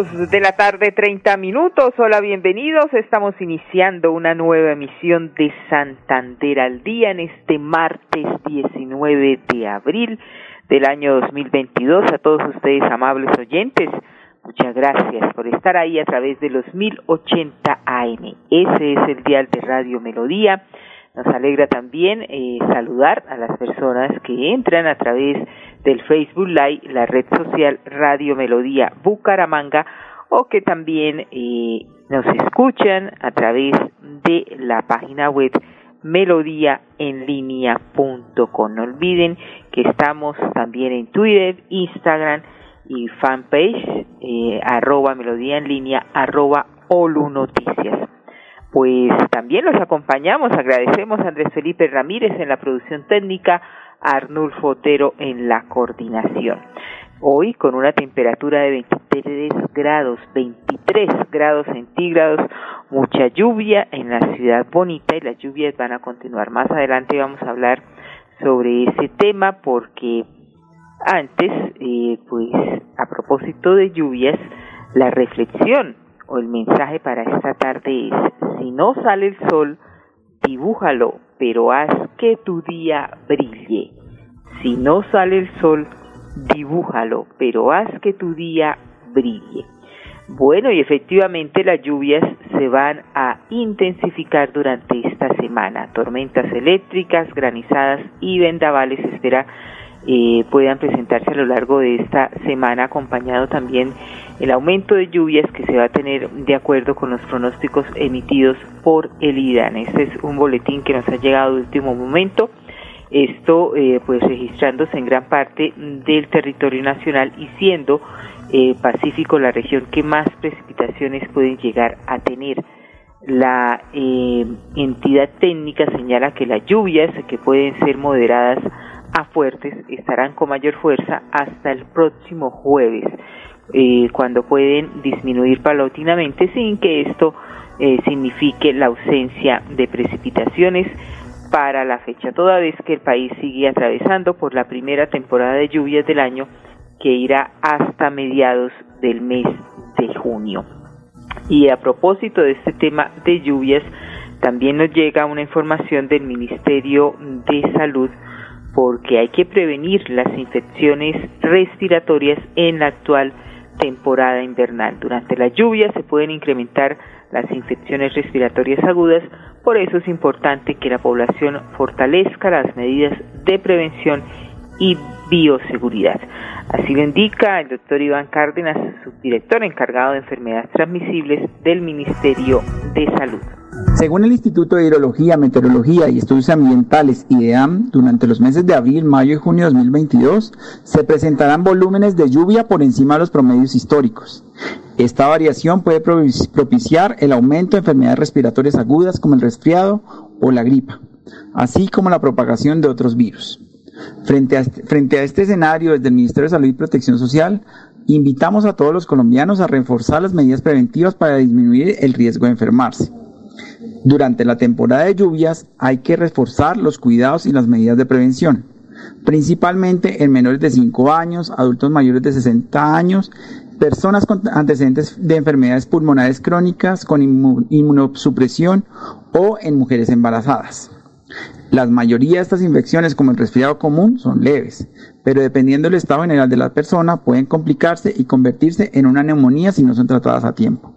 De la tarde, 30 minutos. Hola, bienvenidos. Estamos iniciando una nueva emisión de Santander al Día en este martes 19 de abril del año 2022. A todos ustedes, amables oyentes, muchas gracias por estar ahí a través de los 1080 AM. Ese es el dial de Radio Melodía. Nos alegra también eh, saludar a las personas que entran a través del Facebook Live, la red social Radio Melodía Bucaramanga, o que también eh, nos escuchan a través de la página web melodíaenlínea.com. No olviden que estamos también en Twitter, Instagram y fanpage, eh, arroba melodía en línea, arroba Olu Noticias. Pues también los acompañamos, agradecemos a Andrés Felipe Ramírez en la producción técnica, Arnulfo Otero en la coordinación. Hoy con una temperatura de 23 grados, 23 grados centígrados, mucha lluvia en la ciudad bonita y las lluvias van a continuar. Más adelante vamos a hablar sobre ese tema porque antes, eh, pues a propósito de lluvias, la reflexión o el mensaje para esta tarde es, si no sale el sol, dibújalo, pero haz que tu día brille. Si no sale el sol, dibújalo, pero haz que tu día brille. Bueno, y efectivamente las lluvias se van a intensificar durante esta semana. Tormentas eléctricas, granizadas y vendavales espera eh, puedan presentarse a lo largo de esta semana, acompañado también el aumento de lluvias que se va a tener de acuerdo con los pronósticos emitidos por el IDAN. Este es un boletín que nos ha llegado de último momento. Esto eh, pues registrándose en gran parte del territorio nacional y siendo eh, Pacífico la región que más precipitaciones pueden llegar a tener. La eh, entidad técnica señala que las lluvias, que pueden ser moderadas a fuertes, estarán con mayor fuerza hasta el próximo jueves, eh, cuando pueden disminuir paulatinamente sin que esto eh, signifique la ausencia de precipitaciones para la fecha, toda vez que el país sigue atravesando por la primera temporada de lluvias del año que irá hasta mediados del mes de junio. Y a propósito de este tema de lluvias, también nos llega una información del Ministerio de Salud porque hay que prevenir las infecciones respiratorias en la actual temporada invernal. Durante la lluvia se pueden incrementar las infecciones respiratorias agudas, por eso es importante que la población fortalezca las medidas de prevención y bioseguridad. Así lo indica el doctor Iván Cárdenas, subdirector encargado de enfermedades transmisibles del Ministerio de Salud. Según el Instituto de Hidrología, Meteorología y Estudios Ambientales IDEAM, durante los meses de abril, mayo y junio de 2022 se presentarán volúmenes de lluvia por encima de los promedios históricos. Esta variación puede propiciar el aumento de enfermedades respiratorias agudas como el resfriado o la gripa, así como la propagación de otros virus. Frente a, este, frente a este escenario, desde el Ministerio de Salud y Protección Social, invitamos a todos los colombianos a reforzar las medidas preventivas para disminuir el riesgo de enfermarse. Durante la temporada de lluvias hay que reforzar los cuidados y las medidas de prevención, principalmente en menores de 5 años, adultos mayores de 60 años, personas con antecedentes de enfermedades pulmonares crónicas con inmunosupresión o en mujeres embarazadas. La mayoría de estas infecciones, como el resfriado común, son leves, pero dependiendo del estado general de la persona, pueden complicarse y convertirse en una neumonía si no son tratadas a tiempo.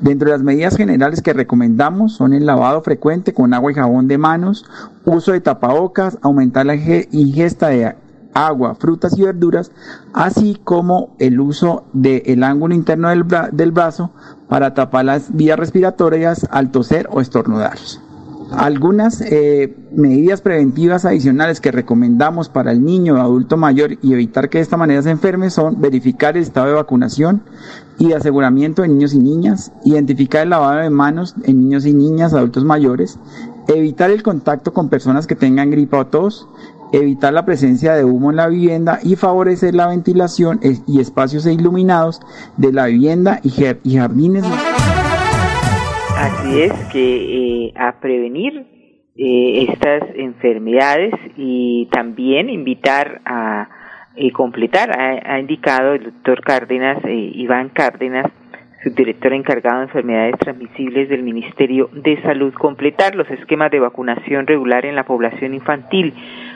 Dentro de las medidas generales que recomendamos son el lavado frecuente con agua y jabón de manos, uso de tapabocas, aumentar la ingesta de agua, frutas y verduras, así como el uso del ángulo interno del, brazo para tapar las vías respiratorias al toser o estornudar. Algunas eh, medidas preventivas adicionales que recomendamos para el niño o adulto mayor y evitar que de esta manera se enferme son verificar el estado de vacunación y de aseguramiento de niños y niñas, identificar el lavado de manos en niños y niñas, adultos mayores, evitar el contacto con personas que tengan gripa o tos, evitar la presencia de humo en la vivienda y favorecer la ventilación y espacios iluminados de la vivienda y, jardines. Así es que eh, a prevenir eh, estas enfermedades y también invitar a eh, completar, ha, indicado el doctor Cárdenas, Iván Cárdenas, subdirector encargado de enfermedades transmisibles del Ministerio de Salud, completar los esquemas de vacunación regular en la población infantil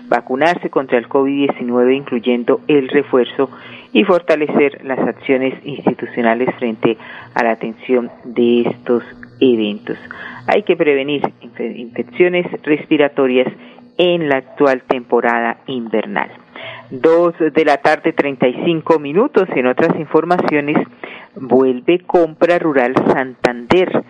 vacunarse contra el COVID-19, incluyendo el refuerzo, y fortalecer las acciones institucionales frente a la atención de estos eventos. Hay que prevenir infecciones respiratorias en la actual temporada invernal. Dos de la tarde, 35 minutos. En otras informaciones, vuelve Compra Rural Santander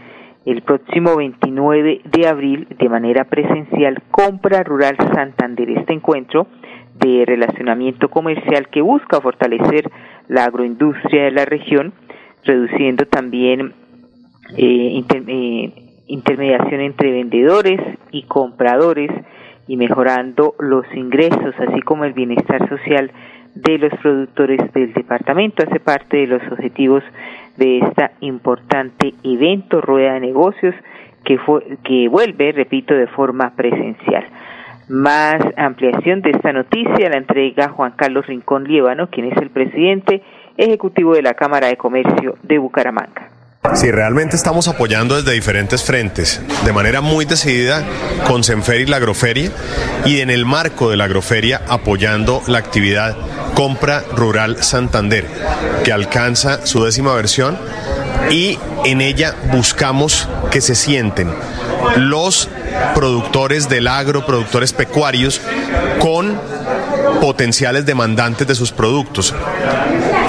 el próximo 29 de abril de manera presencial Compra Rural Santander. Este encuentro de relacionamiento comercial que busca fortalecer la agroindustria de la región, reduciendo también eh, eh, intermediación entre vendedores y compradores y mejorando los ingresos, así como el bienestar social de los productores del departamento. Hace parte de los objetivos de este importante evento, rueda de negocios, que, fue, que vuelve, repito, de forma presencial. Más ampliación de esta noticia la entrega Juan Carlos Rincón Líbano, quien es el presidente ejecutivo de la Cámara de Comercio de Bucaramanga. Sí, realmente estamos apoyando desde diferentes frentes, de manera muy decidida con Senfer y la agroferia, y en el marco de la agroferia apoyando la actividad Compra Rural Santander, que alcanza su décima versión y en ella buscamos que se sienten los productores del agro, productores pecuarios, con potenciales demandantes de sus productos,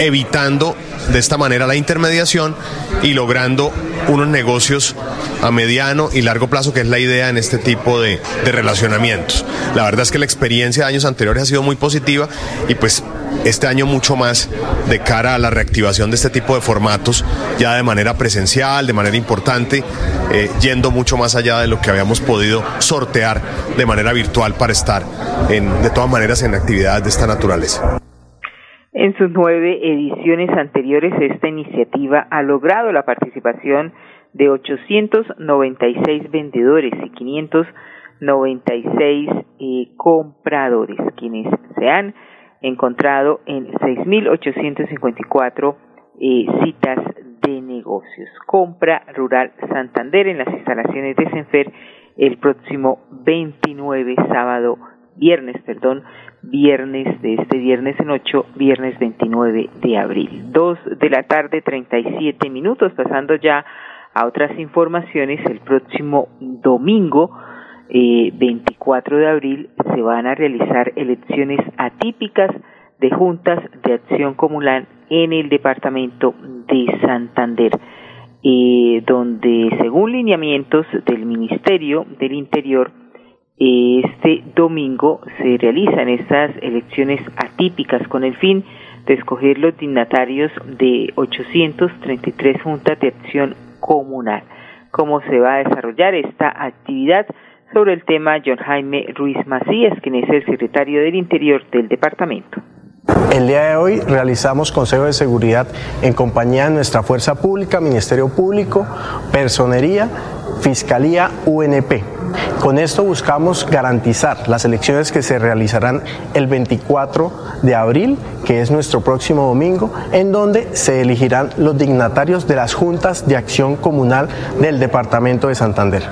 evitando de esta manera la intermediación y logrando unos negocios a mediano y largo plazo, que es la idea en este tipo de, relacionamientos. La verdad es que la experiencia de años anteriores ha sido muy positiva y pues este año mucho más de cara a la reactivación de este tipo de formatos, ya de manera presencial, de manera importante, eh, yendo mucho más allá de lo que habíamos podido sortear de manera virtual para estar en, de todas maneras en actividades de esta naturaleza. En sus nueve ediciones anteriores, esta iniciativa ha logrado la participación de 896 vendedores y 596 eh, compradores, quienes se han encontrado en 6.854 eh, citas de negocios. Compra Rural Santander en las instalaciones de Senfer el próximo 29 sábado, viernes, perdón, viernes de este viernes en 8, viernes 29 de abril. 2 de la tarde, 37 minutos, pasando ya a otras informaciones, el próximo domingo eh, 24 de abril se van a realizar elecciones atípicas de juntas de acción comunal en el departamento de Santander, eh, donde según lineamientos del Ministerio del Interior, este domingo se realizan estas elecciones atípicas con el fin de escoger los dignatarios de 833 juntas de acción comunal. ¿Cómo se va a desarrollar esta actividad? sobre el tema John Jaime Ruiz Macías, quien es el secretario del Interior del departamento. El día de hoy realizamos Consejo de Seguridad en compañía de nuestra Fuerza Pública, Ministerio Público, Personería, Fiscalía, UNP. Con esto buscamos garantizar las elecciones que se realizarán el 24 de abril, que es nuestro próximo domingo, en donde se elegirán los dignatarios de las juntas de acción comunal del Departamento de Santander.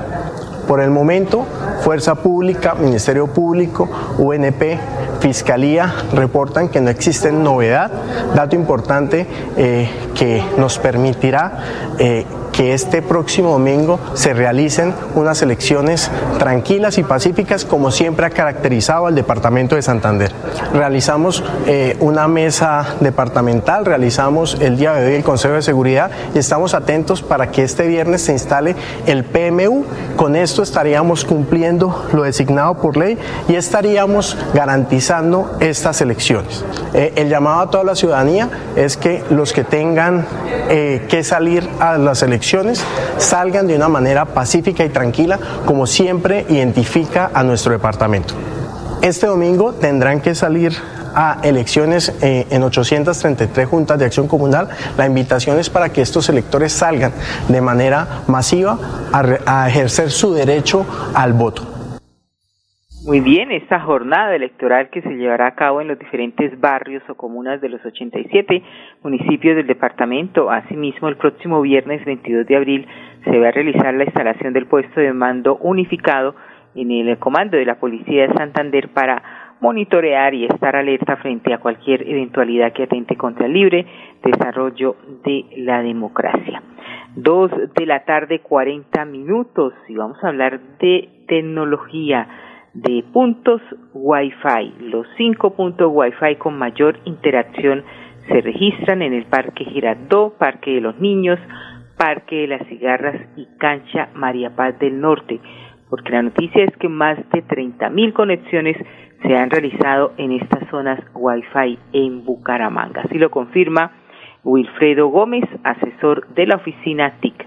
Por el momento, Fuerza Pública, Ministerio Público, UNP, Fiscalía reportan que no existe novedad, dato importante eh, que nos permitirá eh, que este próximo domingo se realicen unas elecciones tranquilas y pacíficas como siempre ha caracterizado al departamento de Santander. Realizamos eh, una mesa departamental, realizamos el día de hoy el Consejo de Seguridad y estamos atentos para que este viernes se instale el PMU. Con esto estaríamos cumpliendo lo designado por ley y estaríamos garantizando estas elecciones. Eh, el llamado a toda la ciudadanía es que los que tengan eh, que salir a las elecciones salgan de una manera pacífica y tranquila, como siempre identifica a nuestro departamento. Este domingo tendrán que salir a elecciones eh, en 833 juntas de acción comunal. La invitación es para que estos electores salgan de manera masiva a ejercer su derecho al voto. Muy bien, esta jornada electoral que se llevará a cabo en los diferentes barrios o comunas de los 87 municipios del departamento. Asimismo, el próximo viernes 22 de abril se va a realizar la instalación del puesto de mando unificado en el comando de la Policía de Santander para monitorear y estar alerta frente a cualquier eventualidad que atente contra el libre desarrollo de la democracia. Dos de la tarde, 40 minutos, y vamos a hablar de tecnología de puntos Wi-Fi. Los cinco puntos Wi-Fi con mayor interacción se registran en el Parque Girardot, Parque de los Niños, Parque de las Cigarras y Cancha María Paz del Norte, porque la noticia es que más de 30.000 conexiones se han realizado en estas zonas Wi-Fi en Bucaramanga. Así lo confirma Wilfredo Gómez, asesor de la oficina TIC.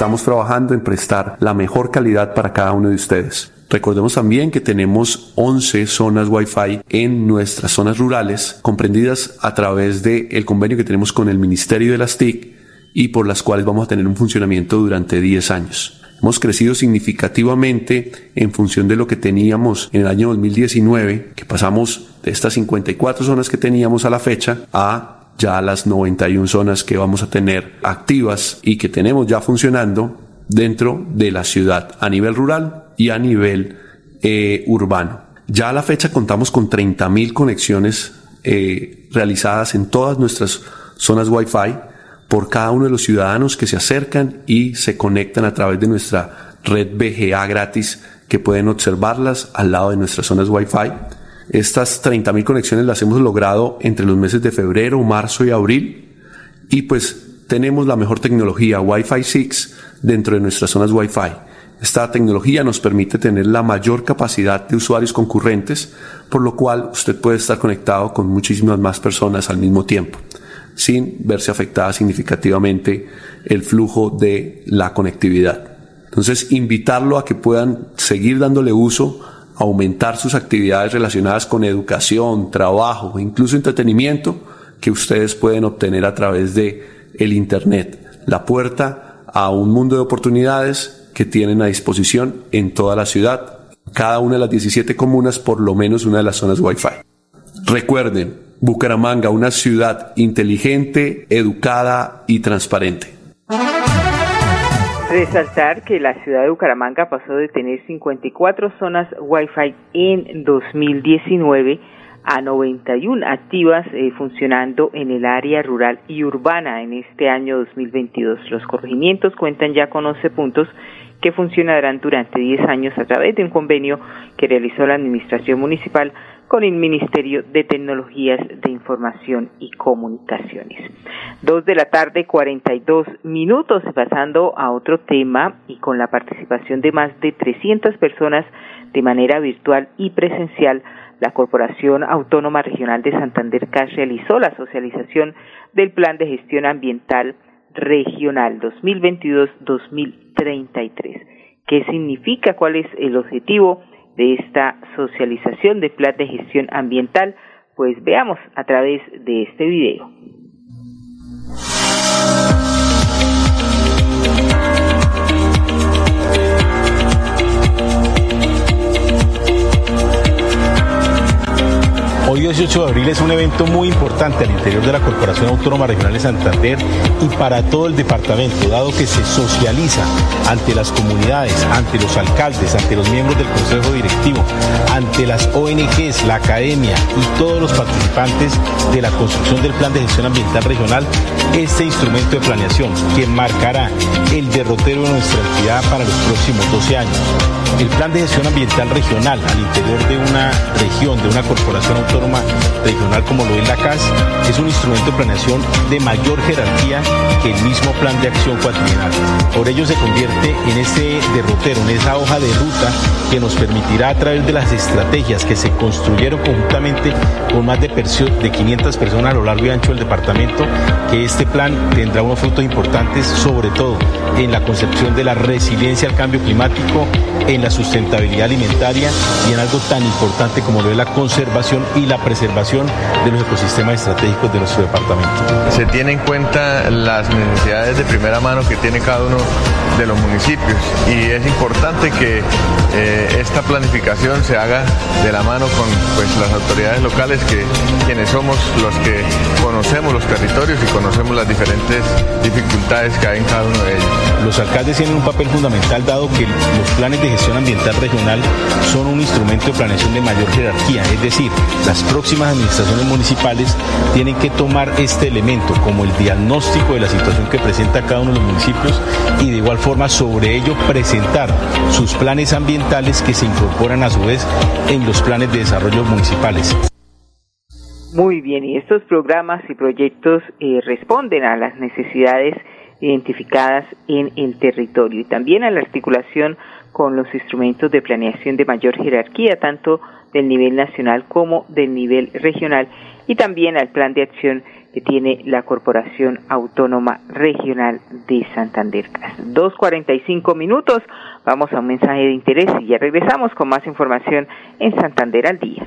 Estamos trabajando en prestar la mejor calidad para cada uno de ustedes. Recordemos también que tenemos 11 zonas Wi-Fi en nuestras zonas rurales, comprendidas a través del convenio que tenemos con el Ministerio de las TIC y por las cuales vamos a tener un funcionamiento durante 10 años. Hemos crecido significativamente en función de lo que teníamos en el año 2019, que pasamos de estas 54 zonas que teníamos a la fecha a ya las 91 zonas que vamos a tener activas y que tenemos ya funcionando dentro de la ciudad a nivel rural y a nivel eh, urbano. Ya a la fecha contamos con 30.000 conexiones eh, realizadas en todas nuestras zonas Wi-Fi por cada uno de los ciudadanos que se acercan y se conectan a través de nuestra red BGA gratis que pueden observarlas al lado de nuestras zonas Wi-Fi estas 30.000 conexiones las hemos logrado entre los meses de febrero, marzo y abril. Y pues tenemos la mejor tecnología Wi-Fi 6 dentro de nuestras zonas Wi-Fi. Esta tecnología nos permite tener la mayor capacidad de usuarios concurrentes, por lo cual usted puede estar conectado con muchísimas más personas al mismo tiempo, sin verse afectada significativamente el flujo de la conectividad. Entonces, invitarlo a que puedan seguir dándole uso aumentar sus actividades relacionadas con educación, trabajo, incluso entretenimiento que ustedes pueden obtener a través de el internet. La puerta a un mundo de oportunidades que tienen a disposición en toda la ciudad, cada una de las 17 comunas, por lo menos una de las zonas Wi-Fi. Recuerden, Bucaramanga, una ciudad inteligente, educada y transparente. Resaltar que la ciudad de Bucaramanga pasó de tener 54 zonas Wi-Fi en 2019 a 91 activas eh, funcionando en el área rural y urbana en este año 2022. Los corregimientos cuentan ya con 11 puntos que funcionarán durante 10 años a través de un convenio que realizó la Administración Municipal con el Ministerio de Tecnologías de Información y Comunicaciones. Dos de la tarde, 42 minutos, pasando a otro tema y con la participación de más de 300 personas de manera virtual y presencial, la Corporación Autónoma Regional de Santander CAS realizó la socialización del Plan de Gestión Ambiental Regional 2022-2033. ¿Qué significa? ¿Cuál es el objetivo? De esta socialización de plan de gestión ambiental, pues veamos a través de este video. 18 de abril es un evento muy importante al interior de la Corporación Autónoma Regional de Santander y para todo el departamento, dado que se socializa ante las comunidades, ante los alcaldes, ante los miembros del Consejo Directivo, ante las ONGs, la academia y todos los participantes de la construcción del Plan de Gestión Ambiental Regional, este instrumento de planeación que marcará el derrotero de nuestra entidad para los próximos 12 años. El Plan de Gestión Ambiental Regional al interior de una región, de una corporación autónoma regional como lo es la CAS, es un instrumento de planeación de mayor jerarquía que el mismo Plan de Acción Cuatrienal. Por ello se convierte en este derrotero, en esa hoja de ruta que nos permitirá a través de las estrategias que se construyeron conjuntamente con más de, de 500 personas a lo largo y ancho del departamento, que este plan tendrá unos frutos importantes, sobre todo en la concepción de la resiliencia al cambio climático, en la sustentabilidad alimentaria y en algo tan importante como lo es la conservación y la preservación de los ecosistemas estratégicos de nuestro departamento. Se tiene en cuenta las necesidades de primera mano que tiene cada uno de los municipios y es importante que eh, esta planificación se haga de la mano con pues, las autoridades locales que quienes somos los que conocemos los territorios y conocemos las diferentes dificultades que hay en cada uno de ellos. Los alcaldes tienen un papel fundamental dado que los planes de gestión ambiental regional son un instrumento de planeación de mayor jerarquía, es decir, las próximas administraciones municipales tienen que tomar este elemento como el diagnóstico de la situación que presenta cada uno de los municipios y de igual forma sobre ello presentar sus planes ambientales que se incorporan a su vez en los planes de desarrollo municipales. Muy bien, y estos programas y proyectos eh, responden a las necesidades identificadas en el territorio y también a la articulación con los instrumentos de planeación de mayor jerarquía, tanto del nivel nacional como del nivel regional, y también al plan de acción que tiene la Corporación Autónoma Regional de Santander. 2.45 minutos, vamos a un mensaje de interés y ya regresamos con más información en Santander al día.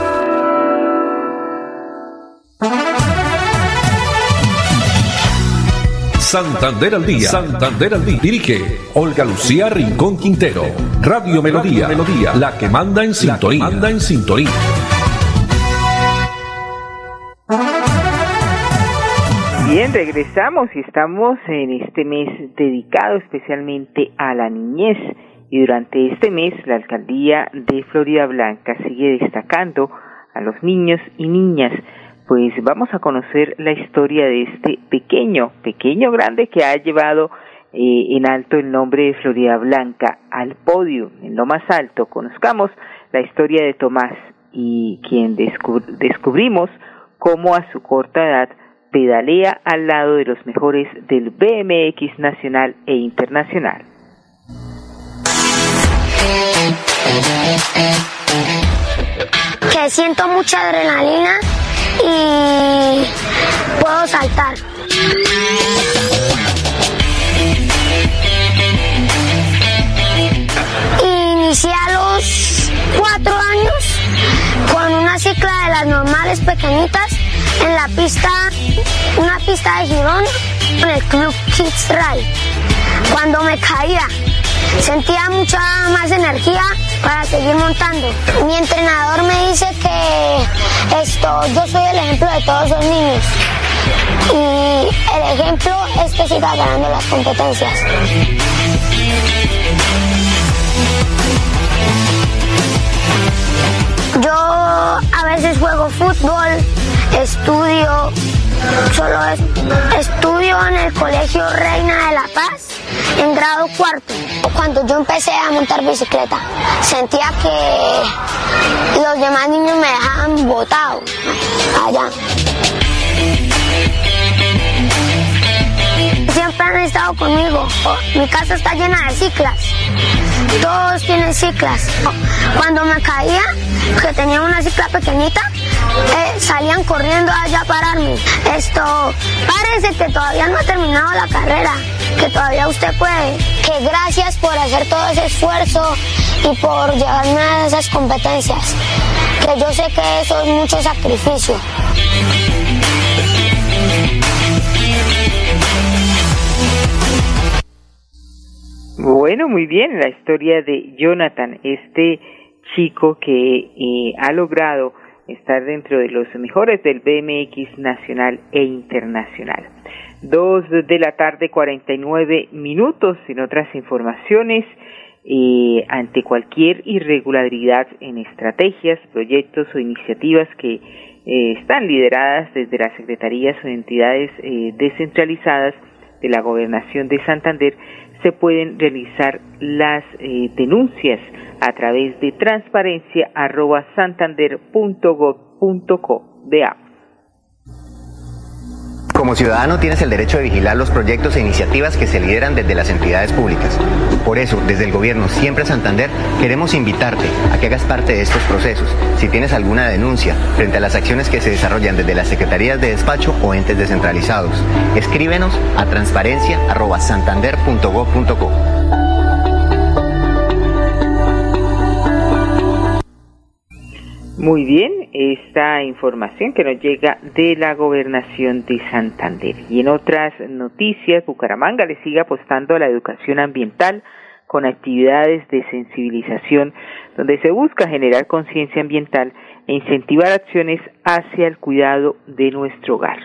Santander al día. Santander al día. Dirige Olga Lucía Rincón Quintero. Radio Melodía. Melodía. La que manda en sintonía. manda en sintonía. Bien, regresamos y estamos en este mes dedicado especialmente a la niñez. Y durante este mes la alcaldía de Florida Blanca sigue destacando a los niños y niñas pues vamos a conocer la historia de este pequeño, pequeño grande que ha llevado eh, en alto el nombre de Florida Blanca al podio, en lo más alto. Conozcamos la historia de Tomás y quien descubrimos cómo a su corta edad pedalea al lado de los mejores del BMX nacional e internacional. Que siento mucha adrenalina y puedo saltar. Inicié a los cuatro años con una cicla de las normales pequeñitas en la pista, una pista de girón en el Club Kids Ride. Cuando me caía, sentía mucha más energía para seguir montando. Mi entrenador me dice que esto, yo soy el ejemplo de todos los niños. Y el ejemplo es que siga ganando las competencias. Yo a veces juego fútbol, estudio, solo estudio en el Colegio Reina de la Paz en grado cuarto. Cuando yo empecé a montar bicicleta, sentía que los demás niños me dejaban botado allá. Siempre han estado conmigo. Mi casa está llena de ciclas. Todos tienen ciclas. Cuando me caía, que tenía una cicla pequeñita, eh, salían corriendo allá a pararme. Esto, parece que todavía no ha terminado la carrera, que todavía usted puede. Que gracias por hacer todo ese esfuerzo y por llevarme a esas competencias. Que yo sé que eso es mucho sacrificio. Bueno, muy bien, la historia de Jonathan, este chico que eh, ha logrado estar dentro de los mejores del BMX nacional e internacional. Dos de la tarde, 49 minutos. En otras informaciones, eh, ante cualquier irregularidad en estrategias, proyectos o iniciativas que eh, están lideradas desde las secretarías o entidades eh, descentralizadas de la gobernación de Santander, se pueden realizar las denuncias a través de transparencia arroba santander.gov.co. Veamos. Como ciudadano tienes el derecho de vigilar los proyectos e iniciativas que se lideran desde las entidades públicas. Por eso, desde el gobierno Siempre Santander, queremos invitarte a que hagas parte de estos procesos. Si tienes alguna denuncia frente a las acciones que se desarrollan desde las secretarías de despacho o entes descentralizados, escríbenos a transparencia.santander.gov.co. Muy bien, esta información que nos llega de la gobernación de Santander. Y en otras noticias, Bucaramanga le sigue apostando a la educación ambiental con actividades de sensibilización donde se busca generar conciencia ambiental e incentivar acciones hacia el cuidado de nuestro hogar.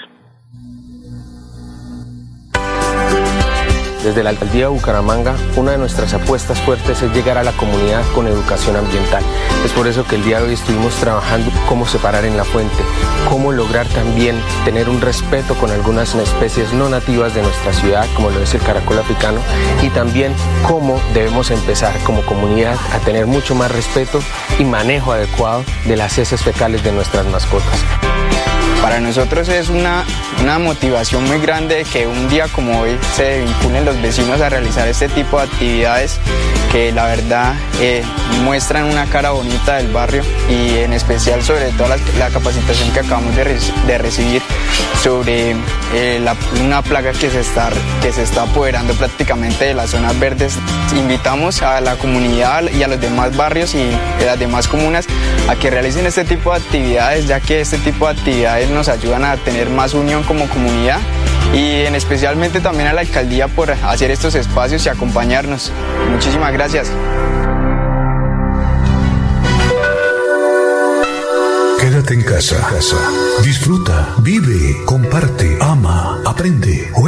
Desde la alcaldía de Bucaramanga, una de nuestras apuestas fuertes es llegar a la comunidad con educación ambiental. Es por eso que el día de hoy estuvimos trabajando cómo separar en la fuente, cómo lograr también tener un respeto con algunas especies no nativas de nuestra ciudad, como lo es el caracol africano, y también cómo debemos empezar como comunidad a tener mucho más respeto y manejo adecuado de las heces fecales de nuestras mascotas. Para nosotros es una, una motivación muy grande que un día como hoy se vinculen los vecinos a realizar este tipo de actividades que la verdad eh, muestran una cara bonita del barrio y en especial sobre todo la, capacitación que acabamos de, re de recibir sobre eh, una plaga que se, está, que se está apoderando prácticamente de las zonas verdes. Invitamos a la comunidad y a los demás barrios y las demás comunas a que realicen este tipo de actividades ya que este tipo de actividades nos ayudan a tener más unión como comunidad y en especialmente también a la alcaldía por hacer estos espacios y acompañarnos. Muchísimas gracias. Quédate en casa. Disfruta, vive, comparte, ama,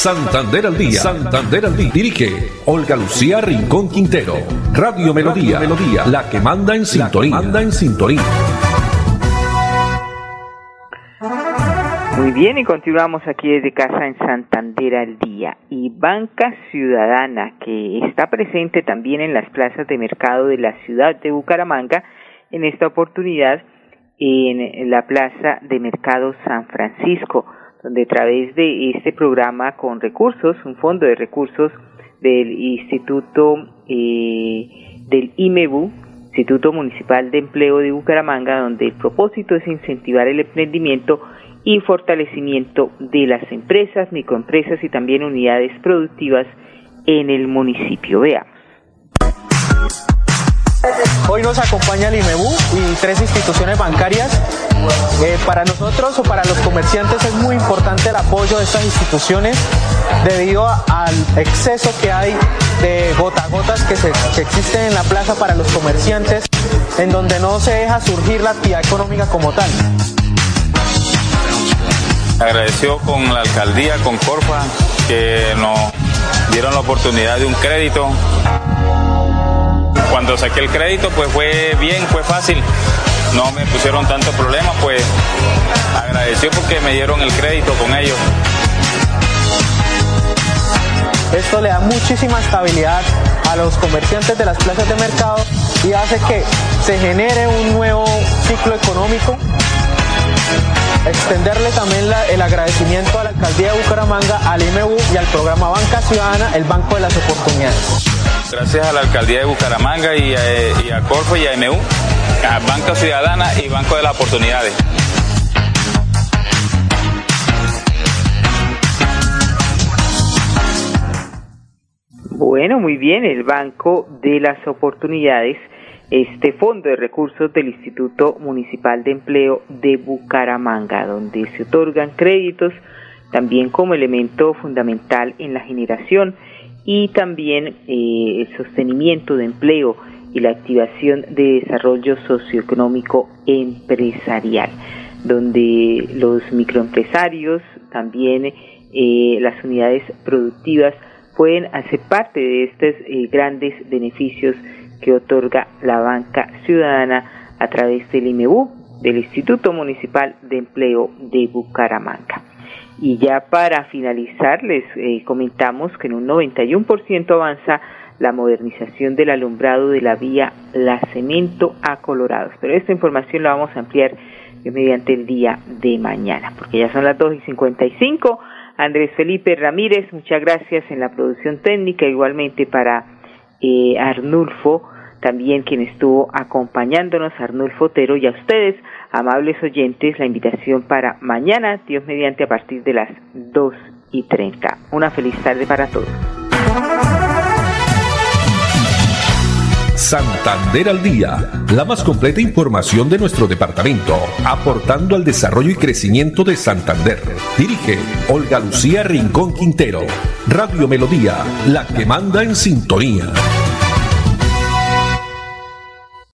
Santander al día. Santander al día. Dirige Olga Lucía Rincón Quintero. Radio Melodía. Melodía. La que manda en sintonía. manda en sintonía. Muy bien, y continuamos aquí desde casa en Santander al día. Y Banca Ciudadana, que está presente también en las plazas de mercado de la ciudad de Bucaramanga, en esta oportunidad en la plaza de mercado San Francisco donde a través de este programa con recursos, un fondo de recursos del Instituto eh, del IMEBU, Instituto Municipal de Empleo de Bucaramanga, donde el propósito es incentivar el emprendimiento y fortalecimiento de las empresas, microempresas y también unidades productivas en el municipio. Veamos. Hoy nos acompaña el IMEBU y tres instituciones bancarias. Eh, para nosotros o para los comerciantes es muy importante el apoyo de estas instituciones debido al exceso que hay de gota gotas que, se, que existen en la plaza para los comerciantes, en donde no se deja surgir la actividad económica como tal. Agradeció con la alcaldía, con Corfa, que nos dieron la oportunidad de un crédito cuando saqué el crédito, pues fue bien, fue fácil. No me pusieron tanto problema, pues financiación porque me dieron el crédito con ellos. Esto le da muchísima estabilidad a los comerciantes de las plazas de mercado y hace que se genere un nuevo ciclo económico. Extenderle también el agradecimiento a la alcaldía de Bucaramanga, al IMU y al programa Banca Ciudadana, el Banco de las Oportunidades. Gracias a la alcaldía de Bucaramanga y a, Corfo y a IMU, a Banca Ciudadana y Banco de las Oportunidades. Bueno, muy bien, el Banco de las Oportunidades, este fondo de recursos del Instituto Municipal de Empleo de Bucaramanga, donde se otorgan créditos también como elemento fundamental en la generación y también eh, el sostenimiento de empleo y la activación de desarrollo socioeconómico empresarial, donde los microempresarios, también eh, las unidades productivas, pueden hacer parte de estos eh, grandes beneficios que otorga la banca ciudadana a través del IMEBU, del Instituto Municipal de Empleo de Bucaramanga. Y ya para finalizar, les eh, comentamos que en un 91% avanza la modernización del alumbrado de la vía La Cemento a Colorados. Pero esta información la vamos a ampliar mediante el día de mañana, porque ya son las 2 y 55. Andrés Felipe Ramírez, muchas gracias en la producción técnica, igualmente para eh, Arnulfo, también quien estuvo acompañándonos, Arnulfo Otero, y a ustedes, amables oyentes, la invitación para mañana, Dios mediante, a partir de las 2 y 30. Una feliz tarde para todos. Santander al Día, la más completa información de nuestro departamento, aportando al desarrollo y crecimiento de Santander. Dirige Olga Lucía Rincón Quintero. Radio Melodía, la que manda en sintonía.